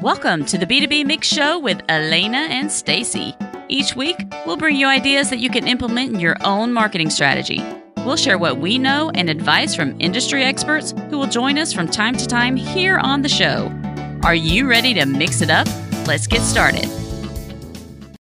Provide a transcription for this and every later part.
Welcome to the B2B Mix Show with Alanna and Stacy. Each week, we'll bring you ideas that you can implement in your own marketing strategy. We'll share what we know and advice from industry experts who will join us from time to time here on the show. Are you ready to mix it up? Let's get started.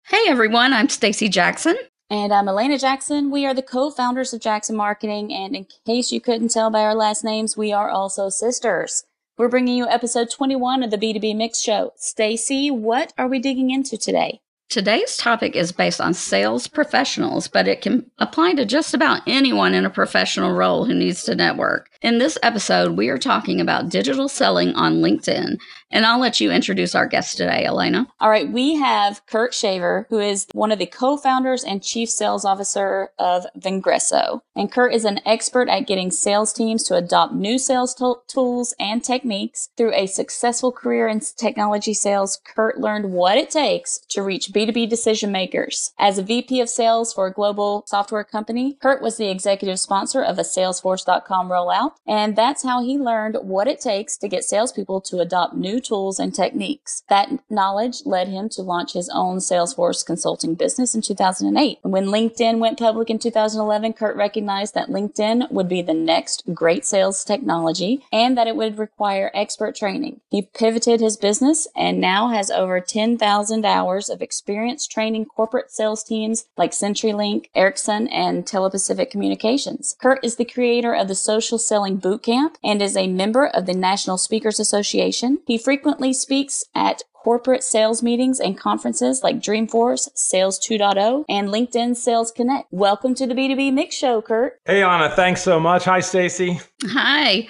Hey everyone, I'm Stacy Jackson. And I'm Alanna Jackson. We are the co-founders of Jackson Marketing, and in case you couldn't tell by our last names, we are also sisters. We're bringing you episode 21 of the B2B Mix Show. Stacy, what are we digging into today? Today's topic is based on sales professionals, but it can apply to just about anyone in a professional role who needs to network. In this episode, we are talking about digital selling on LinkedIn, and I'll let you introduce our guest today, Alanna. All right, we have Kurt Shaver, who is one of the co-founders and chief sales officer of Vengreso. And Kurt is an expert at getting sales teams to adopt new sales t- tools and techniques. Through a successful career in technology sales, Kurt learned what it takes to reach B2B decision makers. As a VP of sales for a global software company, Kurt was the executive sponsor of a Salesforce.com rollout. And that's how he learned what it takes to get salespeople to adopt new new tools and techniques. That knowledge led him to launch his own Salesforce consulting business in 2008. And when LinkedIn went public in 2011, Kurt recognized that LinkedIn would be the next great sales technology and that it would require expert training. He pivoted his business and now has over 10,000 hours of experience training corporate sales teams like CenturyLink, Ericsson, and Telepacific Communications. Kurt is the creator of the Social Selling Bootcamp and is a member of the National Speakers Association. He frequently speaks at corporate sales meetings and conferences like Dreamforce, Sales 2.0, and LinkedIn Sales Connect. Welcome to the B2B Mix Show, Kurt. Hey, Anna. Thanks so much. Hi, Stacy. Hi.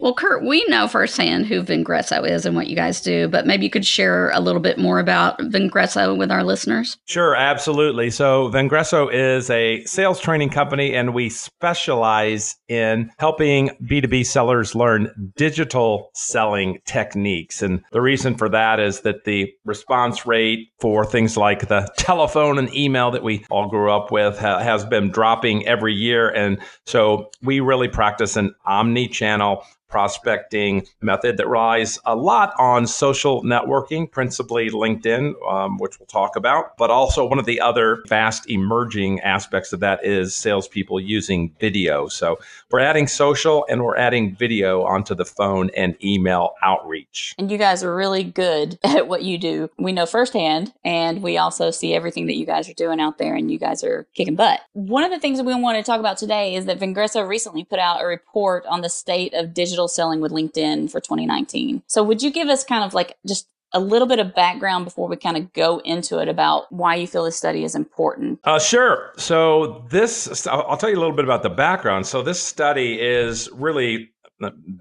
Well, Kurt, we know firsthand who Vengreso is and what you guys do, but maybe you could share a little bit more about Vengreso with our listeners. Sure, absolutely. So, Vengreso is a sales training company, and we specialize in helping B2B sellers learn digital selling techniques. And the reason for that is that the response rate for things like the telephone and email that we all grew up with ha- has been dropping every year. And so, we really practice an omni channel prospecting method that relies a lot on social networking, principally LinkedIn, um, which we'll talk about. But also, one of the other fast emerging aspects of that is salespeople using video. So we're adding social and we're adding video onto the phone and email outreach. And you guys are really good at what you do. We know firsthand, and we also see everything that you guys are doing out there, and you guys are kicking butt. One of the things that we want to talk about today is that Vengreso recently put out a report on the state of digital digital selling with LinkedIn for 2019. So would you give us kind of like just a little bit of background before we kind of go into it about why you feel this study is important? Uh, sure. So, this, I'll tell you a little bit about the background. So, this study is really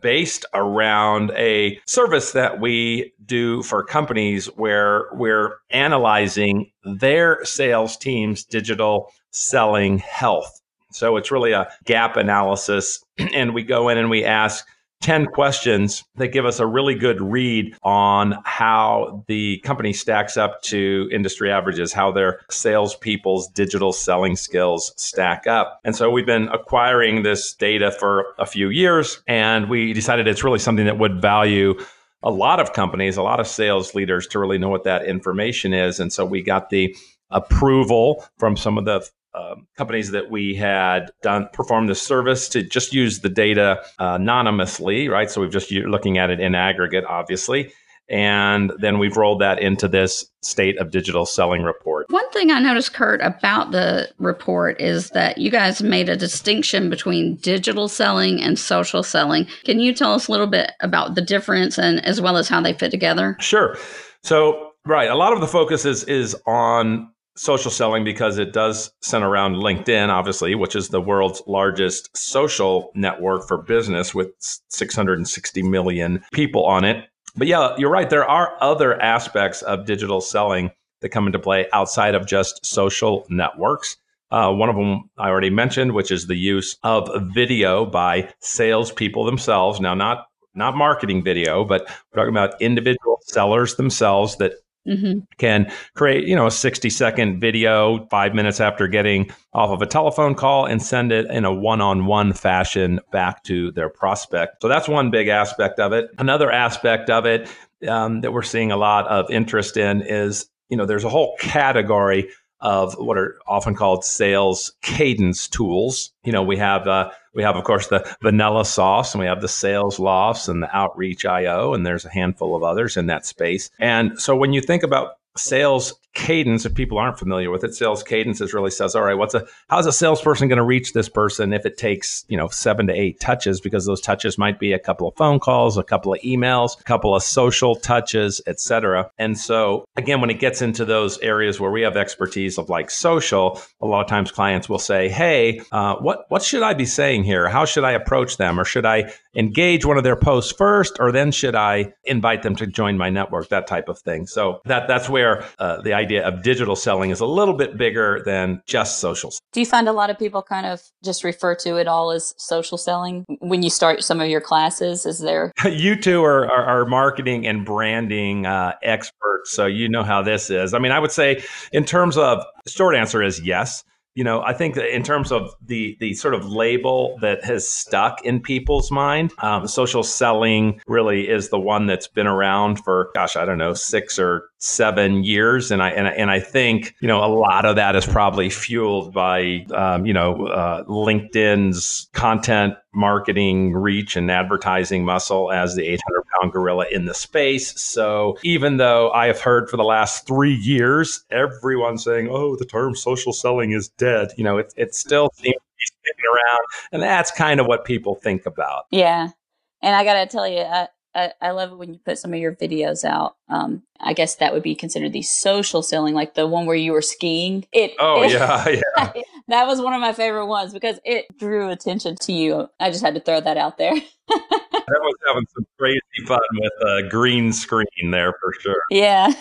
based around a service that we do for companies where we're analyzing their sales team's digital selling health. So, it's really a gap analysis. And we go in and we ask, 10 questions that give us a really good read on how the company stacks up to industry averages, how their salespeople's digital selling skills stack up. And so we've been acquiring this data for a few years, and we decided it's really something that would value a lot of companies, a lot of sales leaders to really know what that information is. And so we got the approval from some of the um, companies that we had done performed the service to just use the data uh, anonymously, right? So we've just you're looking at it in aggregate, obviously. And then we've rolled that into this state of digital selling report. One thing I noticed, Kurt, about the report is that you guys made a distinction between digital selling and social selling. Can you tell us a little bit about the difference and as well as how they fit together? Sure. So, right, a lot of the focus is is on social selling because it does center around LinkedIn, obviously, which is the world's largest social network for business with 660 million people on it. But yeah, you're right. There are other aspects of digital selling that come into play outside of just social networks. Uh, one of them I already mentioned, which is the use of video by salespeople themselves. Now, not not marketing video, but we're talking about individual sellers themselves that mm-hmm. can create, you know, a 60 second video five minutes after getting off of a telephone call and send it in a one on one fashion back to their prospect. So that's one big aspect of it. Another aspect of it um, that we're seeing a lot of interest in is, you know, there's a whole category of what are often called sales cadence tools. You know, we have uh, we have of course the VanillaSoft, and we have the Saleslofts and the Outreach IO, and there's a handful of others in that space. And so when you think about sales cadence if people aren't familiar with it sales cadence is really says all right what's a how's a salesperson going to reach this person if it takes you know seven to eight touches? Because those touches might be a couple of phone calls a couple of emails a couple of social touches etc and so again when it gets into those areas where we have expertise of like social a lot of times clients will say hey uh, what what should i be saying here? How should i approach them? Or should i engage one of their posts first or then should i invite them to join my network? That type of thing. So that that's where uh, the idea of digital selling is a little bit bigger than just social. Do you find a lot of people kind of just refer to it all as social selling when you start some of your classes? Is there? you two are, are, are marketing and branding uh, experts, so you know how this is. I mean, I would say, in terms of short answer is yes you know, I think that in terms of the the sort of label that has stuck in people's mind, um, social selling really is the one that's been around for, gosh, I don't know, six or seven years, and I and I, and I think you know a lot of that is probably fueled by um, you know uh, LinkedIn's content marketing reach and advertising muscle as the 800 pound gorilla in the space. So even though I have heard for the last three years everyone saying, "Oh, the term social selling is dead," you know, it it still seems to be sticking around, and that's kind of what people think about. Yeah, and I got to tell you, I, I, I, love it when you put some of your videos out. Um, I guess that would be considered the social selling, like the one where you were skiing. It. Oh it, yeah, yeah. that was one of my favorite ones because it drew attention to you. I just had to throw that out there. I was having some crazy fun with a green screen there for sure. Yeah.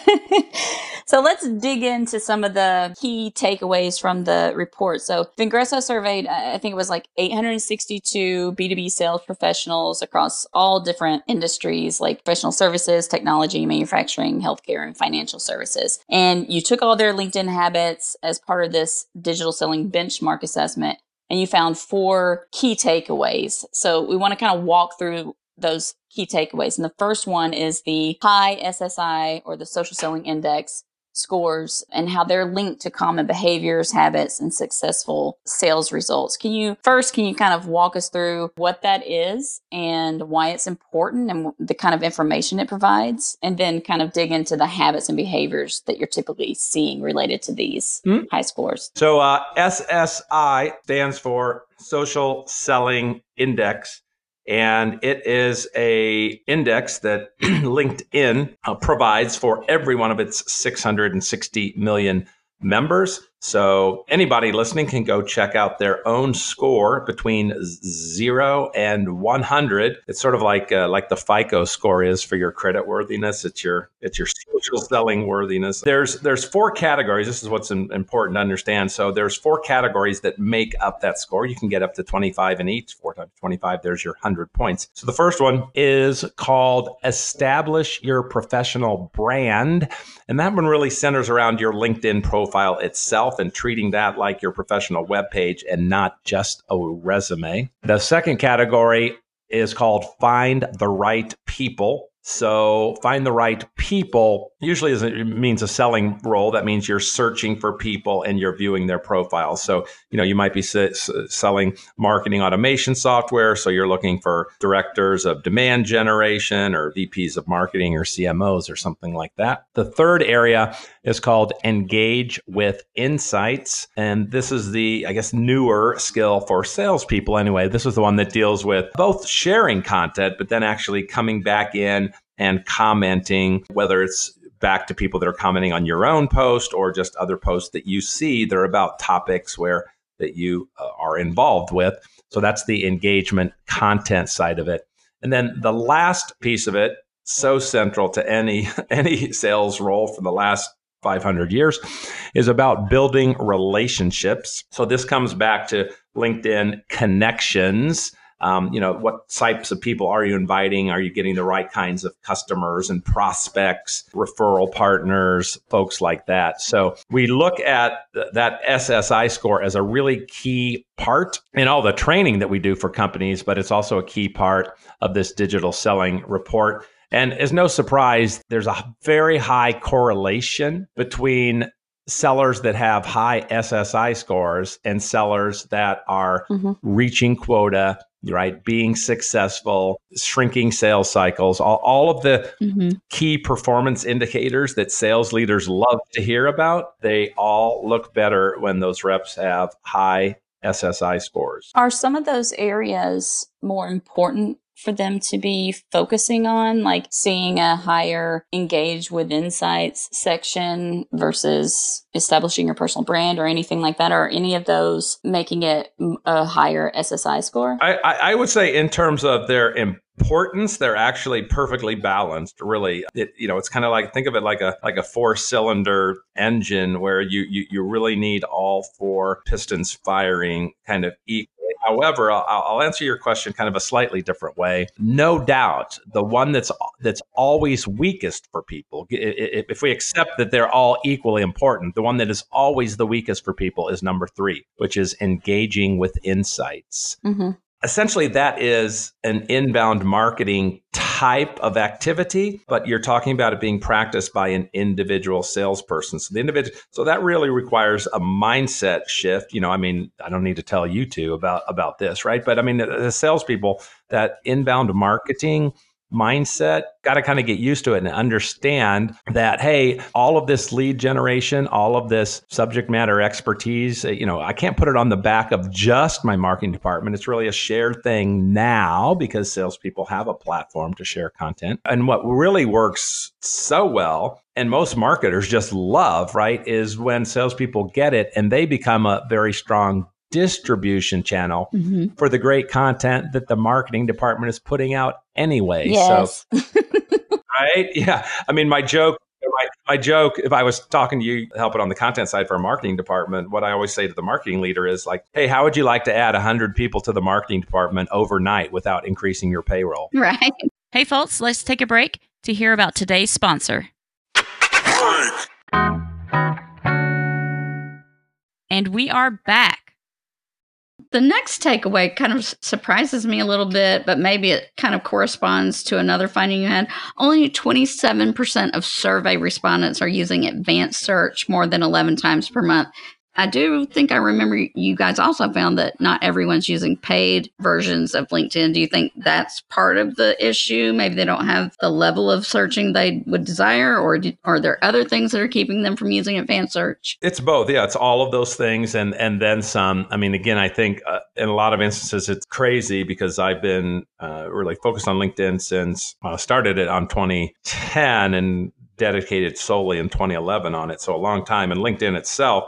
so let's dig into some of the key takeaways from the report. So Vengreso surveyed, I think it was like 862 B2B sales professionals across all different industries like professional services, technology, manufacturing, healthcare, and financial services. And you took all their LinkedIn habits as part of this digital selling benchmark assessment and you found four key takeaways. So we want to kind of walk through those key takeaways. And the first one is the high SSI or the social selling index scores and how they're linked to common behaviors, habits, and successful sales results. Can you first, can you kind of walk us through what that is and why it's important and the kind of information it provides? And then kind of dig into the habits and behaviors that you're typically seeing related to these mm-hmm. high scores. So uh, SSI stands for Social Selling Index and it is a index that LinkedIn uh, provides for every one of its 660 million members. So anybody listening can go check out their own score between zero and 100. It's sort of like uh, like the FICO score is for your credit worthiness. It's your it's your social selling worthiness. There's there's four categories. This is what's important to understand. So there's four categories that make up that score. You can get up to 25 in each. Four times 25, there's your 100 points. So the first one is called establish your professional brand, and that one really centers around your LinkedIn profile itself yourself and treating that like your professional web page and not just a resume. The second category is called find the right people. So find the right people usually it means a selling role. That means you're searching for people and you're viewing their profiles. So, you know, you might be s- selling marketing automation software. So you're looking for directors of demand generation or VPs of marketing or CMOs or something like that. The third area is called engage with insights. And this is the, I guess, newer skill for salespeople anyway. This is the one that deals with both sharing content, but then actually coming back in and commenting, whether it's back to people that are commenting on your own post or just other posts that you see that are about topics where that you uh, are involved with. So that's the engagement content side of it. And then the last piece of it, so central to any any sales role for the last 500 years, is about building relationships. So this comes back to LinkedIn connections Um, you know, what types of people are you inviting? Are you getting the right kinds of customers and prospects, referral partners, folks like that? So we look at th- that SSI score as a really key part in all the training that we do for companies, but it's also a key part of this digital selling report. And as no surprise, there's a very high correlation between sellers that have high SSI scores and sellers that are mm-hmm. reaching quota, right? Being successful, shrinking sales cycles, all, all of the mm-hmm. key performance indicators that sales leaders love to hear about, they all look better when those reps have high SSI scores. Are some of those areas more important for them to be focusing on, like seeing a higher engage with insights section versus establishing your personal brand or anything like that? Or any of those making it a higher SSI score? I, I would say, in terms of their importance they're actually perfectly balanced really it you know it's kind of like think of it like a like a four cylinder engine where you, you you really need all four pistons firing kind of equally However, I'll, I'll, answer your question kind of a slightly different way. No doubt, the one that's that's always weakest for people, if we accept that they're all equally important, the one that is always the weakest for people is number three, which is engaging with insights. Mm-hmm essentially that is an inbound marketing type of activity but you're talking about it being practiced by an individual salesperson. So the individual so that really requires a mindset shift. You know i mean i don't need to tell you two about about this right? But i mean the salespeople that inbound marketing mindset, got to kind of get used to it and understand that, hey, all of this lead generation, all of this subject matter expertise, you know, I can't put it on the back of just my marketing department. It's really a shared thing now because salespeople have a platform to share content. And what really works so well and most marketers just love, right, is when salespeople get it and they become a very strong distribution channel mm-hmm. for the great content that the marketing department is putting out anyway. Yes. So, right? Yeah. I mean, my joke. My, my joke, if I was talking to you, helping on the content side for a marketing department, what I always say to the marketing leader is like, hey, how would you like to add 100 people to the marketing department overnight without increasing your payroll? Right. Hey, folks, let's take a break to hear about today's sponsor. And we are back the next takeaway kind of surprises me a little bit, but maybe it kind of corresponds to another finding you had. Only 27% of survey respondents are using advanced search more than 11 times per month. I do think I remember you guys also found that not everyone's using paid versions of LinkedIn. Do you think that's part of the issue? Maybe they don't have the level of searching they would desire, or do, are there other things that are keeping them from using advanced search? It's both. Yeah, it's all of those things and and then some. I mean, again, I think uh, in a lot of instances it's crazy because I've been uh, really focused on LinkedIn since uh, started it on 2010 and dedicated solely in 2011 on it. So a long time. And LinkedIn itself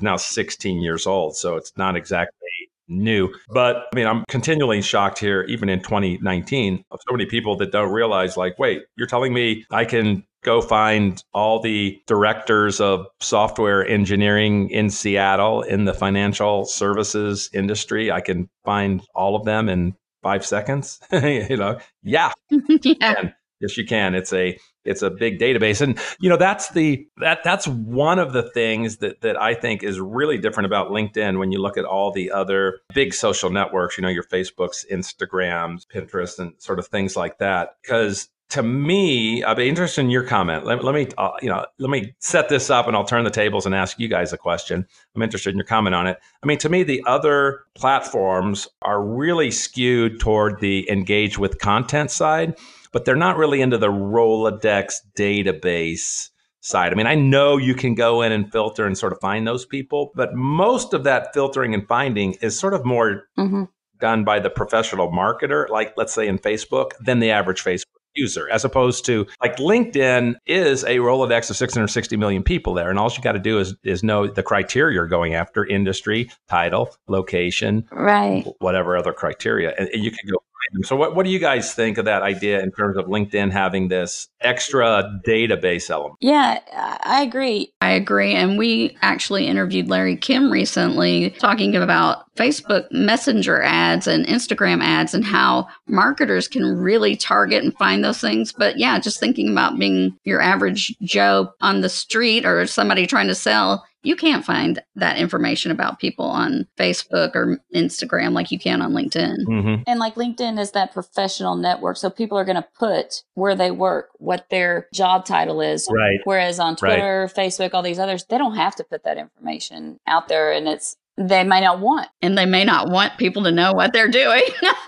now 16 years old, so it's not exactly new. But I mean, I'm continually shocked here, even in 2019, of so many people that don't realize, like, wait, you're telling me I can go find all the directors of software engineering in Seattle in the financial services industry. I can find all of them in five seconds. you know, yeah, yeah. Yes, you can. It's a it's a big database, and you know that's the that that's one of the things that that I think is really different about LinkedIn when you look at all the other big social networks. You know, your Facebooks, Instagrams, Pinterest, and sort of things like that. Because to me, I'd be interested in your comment. Let, let me, uh, you know, let me set this up, and I'll turn the tables and ask you guys a question. I'm interested in your comment on it. I mean, to me, the other platforms are really skewed toward the engage with content side but they're not really into the Rolodex database side. I mean, I know you can go in and filter and sort of find those people, but most of that filtering and finding is sort of more mm-hmm. done by the professional marketer, like let's say in Facebook, than the average Facebook user, as opposed to like LinkedIn is a Rolodex of 660 million people there. And all you got to do is, is know the criteria you're going after industry, title, location, right. whatever other criteria. And, and you can go So, what, what do you guys think of that idea in terms of LinkedIn having this extra database element? Yeah, I agree. I agree. And we actually interviewed Larry Kim recently talking about Facebook Messenger ads and Instagram ads and how marketers can really target and find those things. But yeah, just thinking about being your average Joe on the street or somebody trying to sell, you can't find that information about people on Facebook or Instagram like you can on LinkedIn. Mm-hmm. And like LinkedIn is that professional network. So people are going to put where they work, what their job title is. Right. Whereas on Right. Twitter, Facebook, all these others, they don't have to put that information out there and it's, they may not want. And they may not want people to know what they're doing.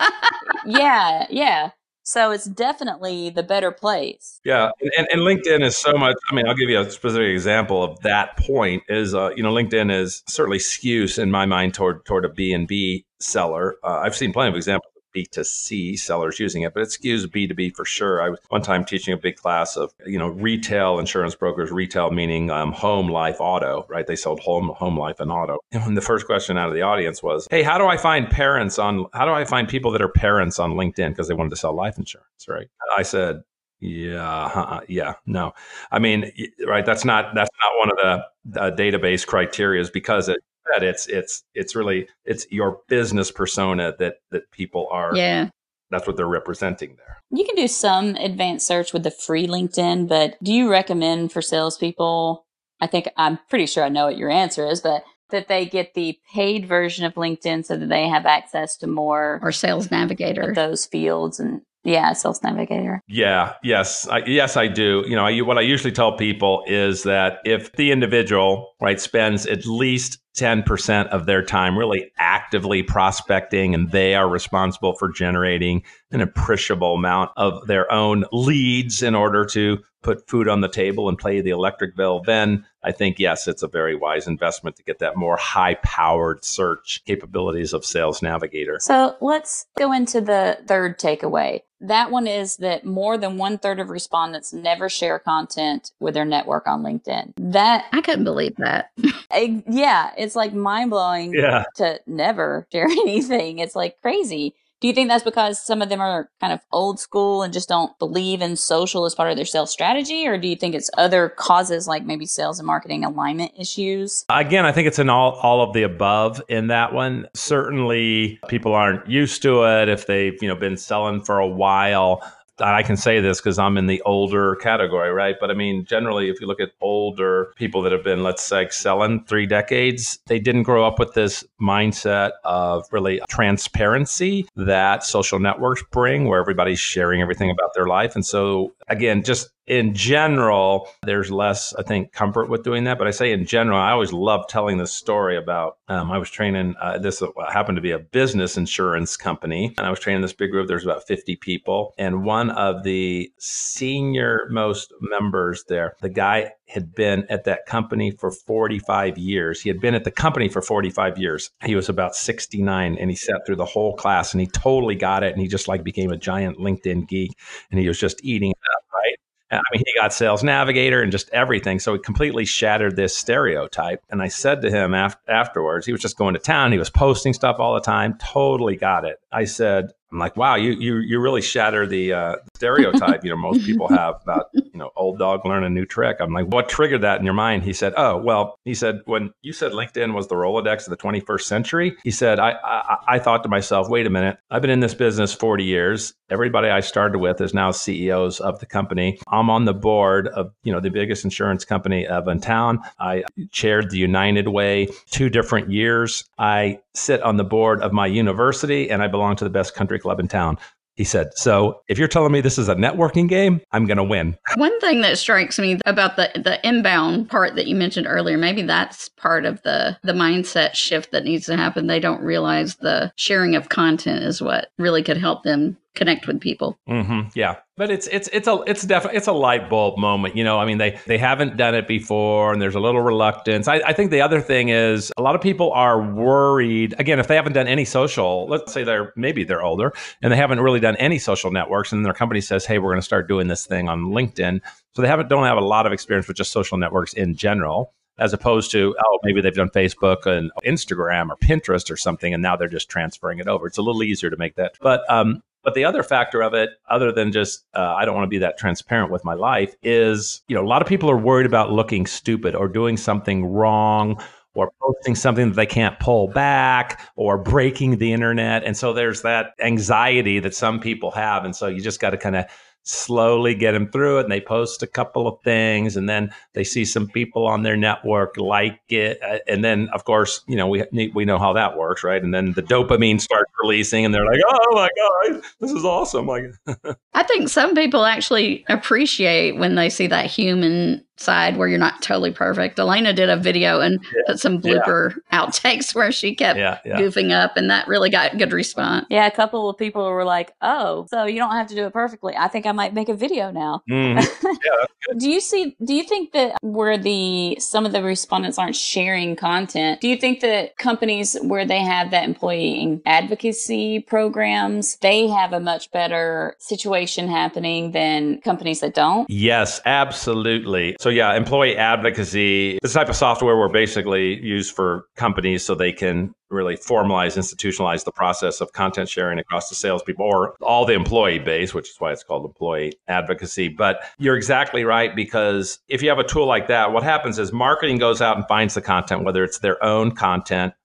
yeah. Yeah. So it's definitely the better place. Yeah, and, and, LinkedIn is so much. I mean, I'll give you a specific example of that point. Is uh, you know, LinkedIn is certainly skews in my mind toward toward a B and B seller. Uh, I've seen plenty of examples of B to C sellers using it, but it skews B to B for sure. I was one time teaching a big class of you know retail insurance brokers. Retail meaning um, home, life, auto. Right? They sold home, home, life, and auto. And the first question out of the audience was, "Hey, how do I find parents on? How do I find people that are parents on LinkedIn because they wanted to sell life insurance?" Right? I said. Yeah, uh, yeah, no. I mean, right? That's not that's not one of the uh, database criterias because it that it's it's it's really it's your business persona that that people are. yeah. That's what they're representing there. You can do some advanced search with the free LinkedIn, but do you recommend for salespeople? I think I'm pretty sure I know what your answer is, but that they get the paid version of LinkedIn so that they have access to more Or Sales Navigator. of those fields and yeah, Sales Navigator. Yeah, yes, I, yes, I do. You know, I, what I usually tell people is that if the individual right spends at least ten percent of their time really actively prospecting, and they are responsible for generating an appreciable amount of their own leads in order to put food on the table and pay the electric bill, then I think yes, it's a very wise investment to get that more high-powered search capabilities of Sales Navigator. So let's go into the third takeaway. That one is that more than one third of respondents never share content with their network on LinkedIn. That, I couldn't believe that. eh, yeah, it's like mind blowing Yeah. to never share anything. It's like crazy. Do you think that's because some of them are kind of old school and just don't believe in social as part of their sales strategy? Or do you think it's other causes like maybe sales and marketing alignment issues? Again, I think it's in all, all of the above in that one. Certainly people aren't used to it if they've, you know, been selling for a while. I can say this because I'm in the older category, right? But I mean, generally, if you look at older people that have been, let's say, selling three decades, they didn't grow up with this mindset of really transparency that social networks bring, where everybody's sharing everything about their life. And so, again, just in general, there's less, I think, comfort with doing that. But I say in general, I always love telling this story about um, I was training, uh, this happened to be a business insurance company, and I was training this big group. There's about 50 people. And one of the senior most members there, the guy had been at that company for 45 years. He had been at the company for 45 years. He was about 69 and he sat through the whole class and he totally got it. And he just like became a giant LinkedIn geek and he was just eating it up, right? I mean, he got Sales Navigator and just everything. So he completely shattered this stereotype. And I said to him af- afterwards, he was just going to town. He was posting stuff all the time. Totally got it. I said, I'm like, wow, you you you really shatter the uh, stereotype. you know, most people have about know old dog learn a new trick. I'm like, what triggered that in your mind? He said, oh, well, he said when you said LinkedIn was the Rolodex of the 21st century, he said, I I, I thought to myself, wait a minute, I've been in this business 40 years. Everybody I started with is now CEOs of the company. I'm on the board of you know the biggest insurance company of in town. I chaired the United Way two different years. I sit on the board of my university, and I belong to the best country club in town. He said, So if you're telling me this is a networking game, I'm going to win. One thing that strikes me about the the inbound part that you mentioned earlier, maybe that's part of the the mindset shift that needs to happen. They don't realize the sharing of content is what really could help them connect with people. Mm-hmm. Yeah, but it's it's it's a it's definitely it's a light bulb moment. You know, I mean they they haven't done it before, and there's a little reluctance. I, I think the other thing is a lot of people are worried. Again, if they haven't done any social, let's say they're maybe they're older and they haven't really done any social networks, and their company says, "Hey, we're going to start doing this thing on LinkedIn," so they haven't don't have a lot of experience with just social networks in general as opposed to oh maybe they've done facebook and instagram or pinterest or something and now they're just transferring it over it's a little easier to make that but um, But the other factor of it, other than just uh, I don't want to be that transparent with my life, is you know a lot of people are worried about looking stupid or doing something wrong or posting something that they can't pull back or breaking the internet. And so there's that anxiety that some people have. And so you just got to kind of slowly get them through it and they post a couple of things and then they see some people on their network like it uh, and then of course you know we we know how that works right? And then the dopamine starts releasing and they're like oh my god this is awesome! Like i think some people actually appreciate when they see that human side where you're not totally perfect. Alanna did a video and yeah. put some blooper yeah. outtakes where she kept yeah, goofing up, and that really got good response. Yeah, a couple of people were like, "Oh, so you don't have to do it perfectly." I think I might make a video now. Mm-hmm. Yeah, do you see? Do you think that where the some of the respondents aren't sharing content, do you think that companies where they have that employee advocacy programs, they have a much better situation happening than companies that don't? Yes, absolutely. So so yeah, employee advocacy, this type of software we're basically used for companies so they can really formalize, institutionalize the process of content sharing across the salespeople or all the employee base, which is why it's called employee advocacy. But you're exactly right because if you have a tool like that, what happens is marketing goes out and finds the content, whether it's their own content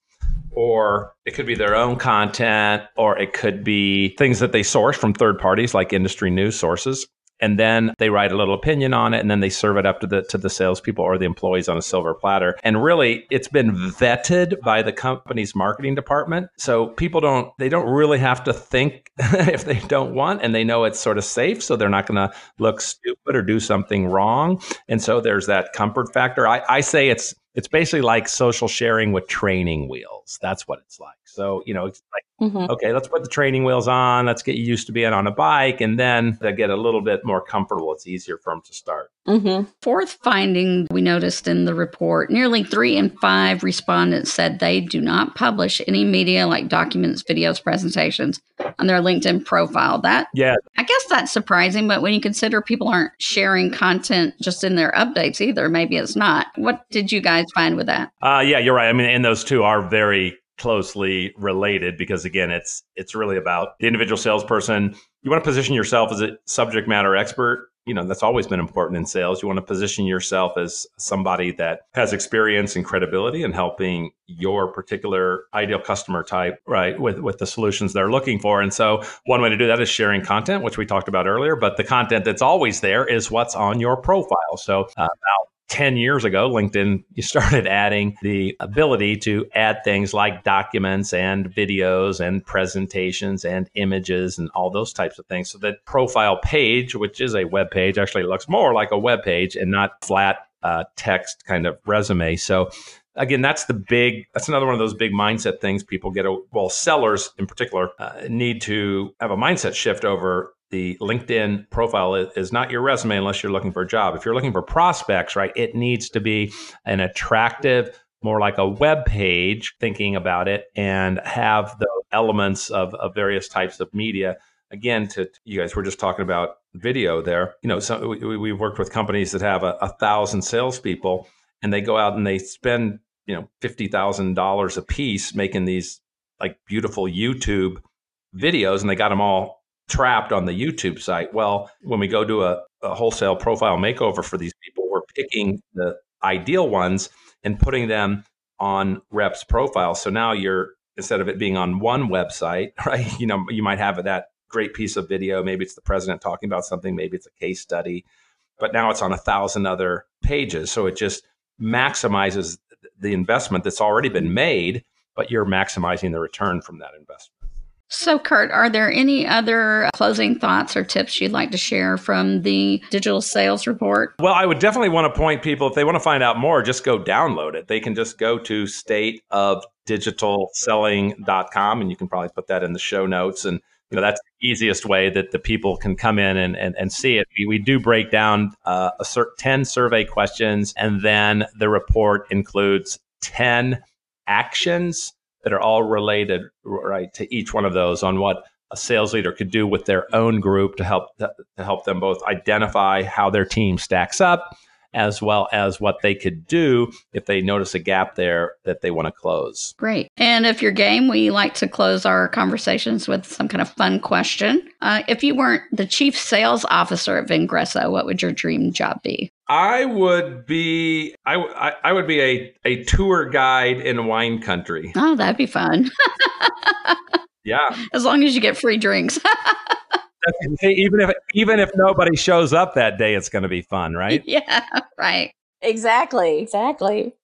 or it could be their own content, or it could be things that they source from third parties like industry news sources and then they write a little opinion on it and then they serve it up to the to the salespeople or the employees on a silver platter. And really it's been vetted by the company's marketing department. So people don't they don't really have to think if they don't want and they know it's sort of safe so they're not going to look stupid or do something wrong. And so there's that comfort factor. I, I say it's it's basically like social sharing with training wheels. That's what it's like so you know it's like Mm-hmm. Okay, let's put the training wheels on. Let's get you used to being on a bike. And then they get a little bit more comfortable. It's easier for them to start. Mm-hmm. Fourth finding we noticed in the report nearly three in five respondents said they do not publish any media like documents, videos, presentations on their LinkedIn profile. That, yeah, I guess that's surprising. But when you consider people aren't sharing content just in their updates either, maybe it's not. What did you guys find with that? Uh, yeah, you're right. I mean, and those two are very closely related because again it's it's really about the individual salesperson. You want to position yourself as a subject matter expert. You know that's always been important in sales. You want to position yourself as somebody that has experience and credibility in helping your particular ideal customer type right with with the solutions they're looking for. And so one way to do that is sharing content which we talked about earlier but the content that's always there is what's on your profile. So uh, 10 years ago, LinkedIn, you started adding the ability to add things like documents and videos and presentations and images and all those types of things. So that profile page, which is a web page, actually looks more like a web page and not flat uh, text kind of resume. So again, that's the big, that's another one of those big mindset things people get, well, sellers in particular uh, need to have a mindset shift over the LinkedIn profile is not your resume unless you're looking for a job. If you're looking for prospects, right, it needs to be an attractive, more like a web page, thinking about it, and have the elements of, of various types of media. Again, to you guys, we're just talking about video there. You know, so we, we've worked with companies that have a, a thousand salespeople, and they go out and they spend you know fifty thousand dollars a piece making these like beautiful YouTube videos, and they got them all trapped on the YouTube site. Well, when we go do a, a wholesale profile makeover for these people, we're picking the ideal ones and putting them on reps profile. So now you're instead of it being on one website, right? You know, you might have that great piece of video. Maybe it's the president talking about something. Maybe it's a case study, but now it's on a thousand other pages. So it just maximizes the investment that's already been made, but you're maximizing the return from that investment. So, Kurt, are there any other closing thoughts or tips you'd like to share from the digital sales report? Well, I would definitely want to point people, if they want to find out more, just go download it. They can just go to stateofdigitalselling.com, and you can probably put that in the show notes. And you know that's the easiest way that the people can come in and, and, and see it. We, we do break down uh, a cert, 10 survey questions, and then the report includes 10 actions that are all related right to each one of those on what a sales leader could do with their own group to help to help them both identify how their team stacks up as well as what they could do if they notice a gap there that they want to close. Great. And if you're game, we like to close our conversations with some kind of fun question. Uh, if you weren't the chief sales officer at Vengreso, what would your dream job be? I would be I, I, I would be a, a tour guide in wine country. Oh, that'd be fun. yeah. As long as you get free drinks. even if even if nobody shows up that day, it's going to be fun, right? Yeah, right. Exactly, exactly.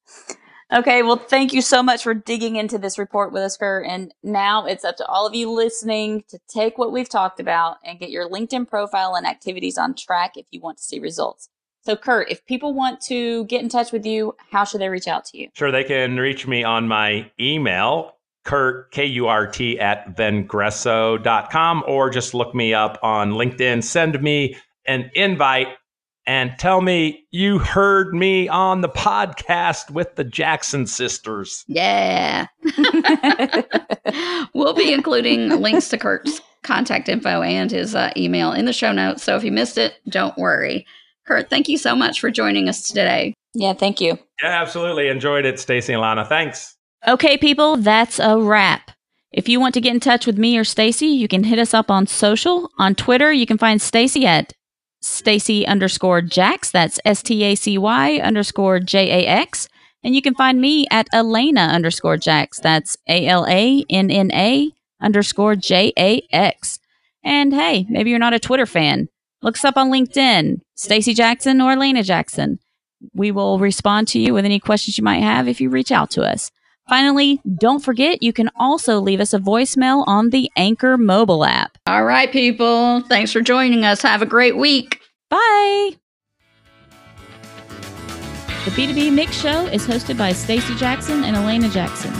Okay, well, thank you so much for digging into this report with us, Kurt. And now it's up to all of you listening to take what we've talked about and get your LinkedIn profile and activities on track if you want to see results. So, Kurt, if people want to get in touch with you, how should they reach out to you? Sure, they can reach me on my email, Kurt, K U R T, at vengreso.com, or just look me up on LinkedIn. Send me an invite and tell me you heard me on the podcast with the Jackson sisters. Yeah. we'll be including links to Kurt's contact info and his uh, email in the show notes. So if you missed it, don't worry. Kurt, thank you so much for joining us today. Yeah, thank you. Yeah, absolutely. Enjoyed it, Stacy and Lana. Thanks. Okay, people, that's a wrap. If you want to get in touch with me or Stacy, you can hit us up on social. On Twitter, you can find Stacy at Stacy underscore Jax. That's S T A C Y underscore J A X. And you can find me at Alanna underscore Jax. That's A L A N N A underscore J A X. And hey, maybe you're not a Twitter fan. Look us up on LinkedIn, Stacy Jackson or Alanna Jackson. We will respond to you with any questions you might have if you reach out to us. Finally, don't forget you can also leave us a voicemail on the Anchor mobile app. All right, people. Thanks for joining us. Have a great week. Bye. The B2B Mix Show is hosted by Stacy Jackson and Alanna Jackson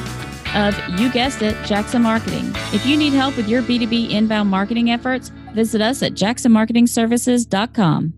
of, you guessed it, Jackson Marketing. If you need help with your B2B inbound marketing efforts, visit us at jacksonmarketingservices.com.